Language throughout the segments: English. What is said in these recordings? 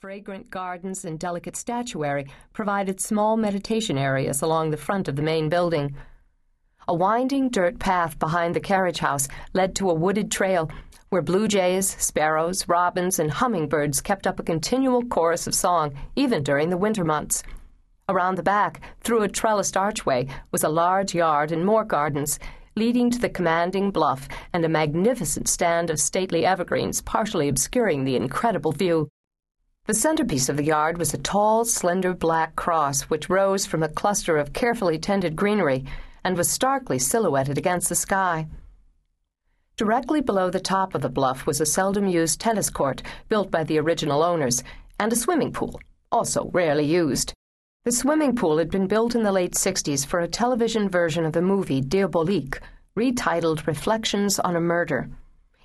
Fragrant gardens and delicate statuary provided small meditation areas along the front of the main building. A winding dirt path behind the carriage house led to a wooded trail where blue jays, sparrows, robins, and hummingbirds kept up a continual chorus of song, even during the winter months. Around the back, through a trellised archway, was a large yard and more gardens, leading to the commanding bluff and a magnificent stand of stately evergreens partially obscuring the incredible view. The centerpiece of the yard was a tall, slender black cross which rose from a cluster of carefully tended greenery and was starkly silhouetted against the sky. Directly below the top of the bluff was a seldom used tennis court built by the original owners and a swimming pool, also rarely used. The swimming pool had been built in the late 60s for a television version of the movie Diabolique, retitled Reflections on a Murder.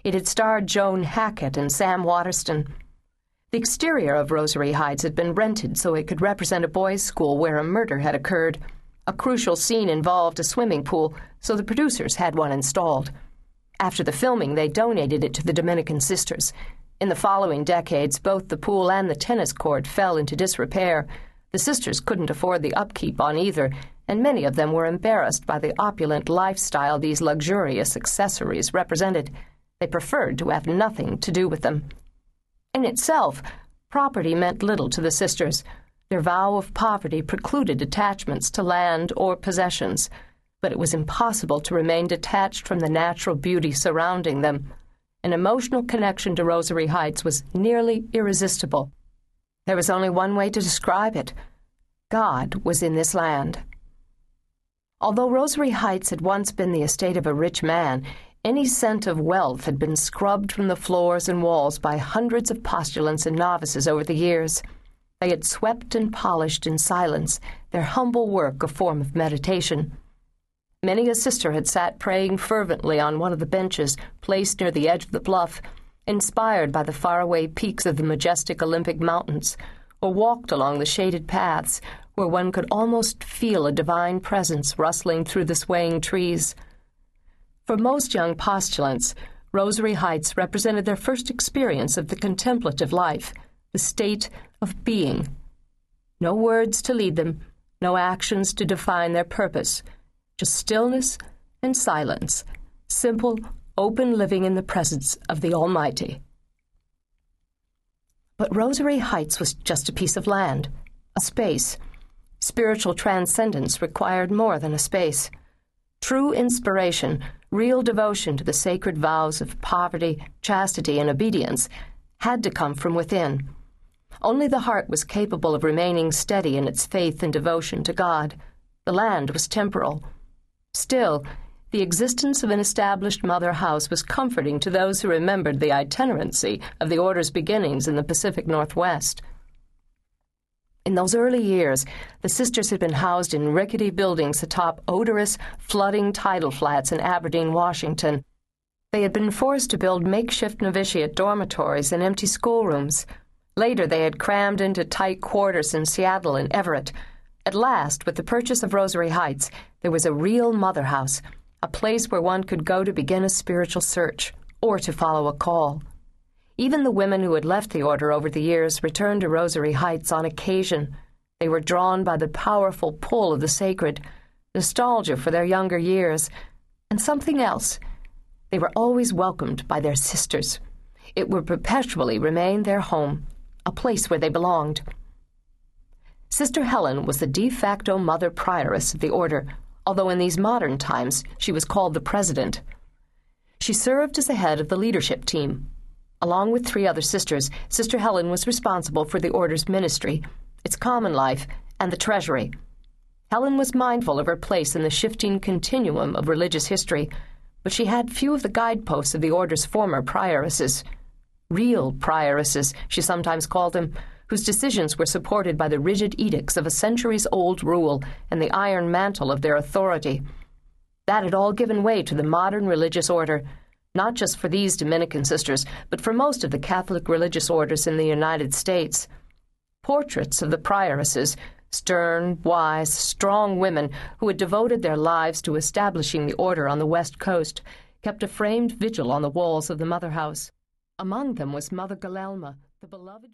It had starred Joan Hackett and Sam Waterston. The exterior of Rosary Heights had been rented so it could represent a boys' school where a murder had occurred. A crucial scene involved a swimming pool, so the producers had one installed. After the filming, they donated it to the Dominican Sisters. In the following decades, both the pool and the tennis court fell into disrepair. The sisters couldn't afford the upkeep on either, and many of them were embarrassed by the opulent lifestyle these luxurious accessories represented. They preferred to have nothing to do with them. In itself, property meant little to the sisters. Their vow of poverty precluded attachments to land or possessions, but it was impossible to remain detached from the natural beauty surrounding them. An emotional connection to Rosary Heights was nearly irresistible. There was only one way to describe it God was in this land. Although Rosary Heights had once been the estate of a rich man, any scent of wealth had been scrubbed from the floors and walls by hundreds of postulants and novices over the years. They had swept and polished in silence, their humble work a form of meditation. Many a sister had sat praying fervently on one of the benches placed near the edge of the bluff inspired by the faraway peaks of the majestic Olympic Mountains, or walked along the shaded paths where one could almost feel a divine presence rustling through the swaying trees. For most young postulants, Rosary Heights represented their first experience of the contemplative life, the state of being. No words to lead them, no actions to define their purpose, just stillness and silence, simple, open living in the presence of the Almighty. But Rosary Heights was just a piece of land, a space. Spiritual transcendence required more than a space. True inspiration, real devotion to the sacred vows of poverty, chastity, and obedience had to come from within. Only the heart was capable of remaining steady in its faith and devotion to God. The land was temporal. Still, the existence of an established mother house was comforting to those who remembered the itinerancy of the Order's beginnings in the Pacific Northwest. In those early years, the sisters had been housed in rickety buildings atop odorous, flooding tidal flats in Aberdeen, Washington. They had been forced to build makeshift novitiate dormitories and empty schoolrooms. Later, they had crammed into tight quarters in Seattle and Everett. At last, with the purchase of Rosary Heights, there was a real mother house a place where one could go to begin a spiritual search or to follow a call. Even the women who had left the order over the years returned to Rosary Heights on occasion. They were drawn by the powerful pull of the sacred, nostalgia for their younger years, and something else. They were always welcomed by their sisters. It would perpetually remain their home, a place where they belonged. Sister Helen was the de facto mother prioress of the order although in these modern times she was called the president. She served as the head of the leadership team. Along with three other sisters, Sister Helen was responsible for the order's ministry, its common life, and the treasury. Helen was mindful of her place in the shifting continuum of religious history, but she had few of the guideposts of the order's former prioresses. Real prioresses, she sometimes called them, whose decisions were supported by the rigid edicts of a centuries old rule and the iron mantle of their authority. That had all given way to the modern religious order, not just for these Dominican sisters, but for most of the Catholic religious orders in the United States. Portraits of the prioresses, stern, wise, strong women who had devoted their lives to establishing the order on the West Coast, kept a framed vigil on the walls of the Mother House. Among them was Mother Guelelma, the beloved